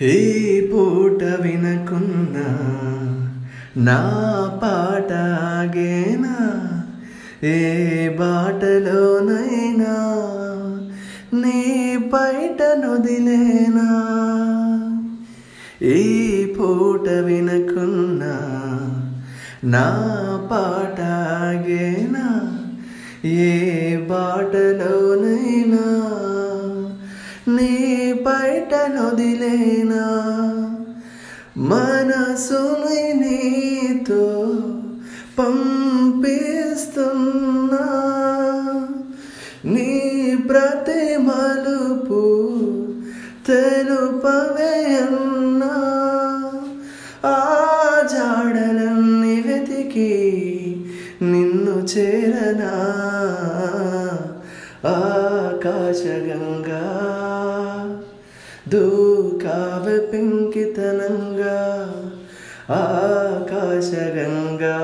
ఏ పూట వినకున్నా నా పాట ఆగేనా? ఏ బాటలోనైనా నీ బయట నొదిలేనా? ఈ పూట వినకున్నా నా పాట ఆగేనా? ఏ బాటలోనైనా నీ బయట నొదిలేనా? మనసుని నీతో పంపిస్తున్నా. నీ ప్రతి మలుపు తెలుపవేయన్నా ఆ జాడలన్నీ వెతికి నిన్ను చేరనా? ఆకాశగంగా దూకావ పెంకితనంగా ఆకాశగంగా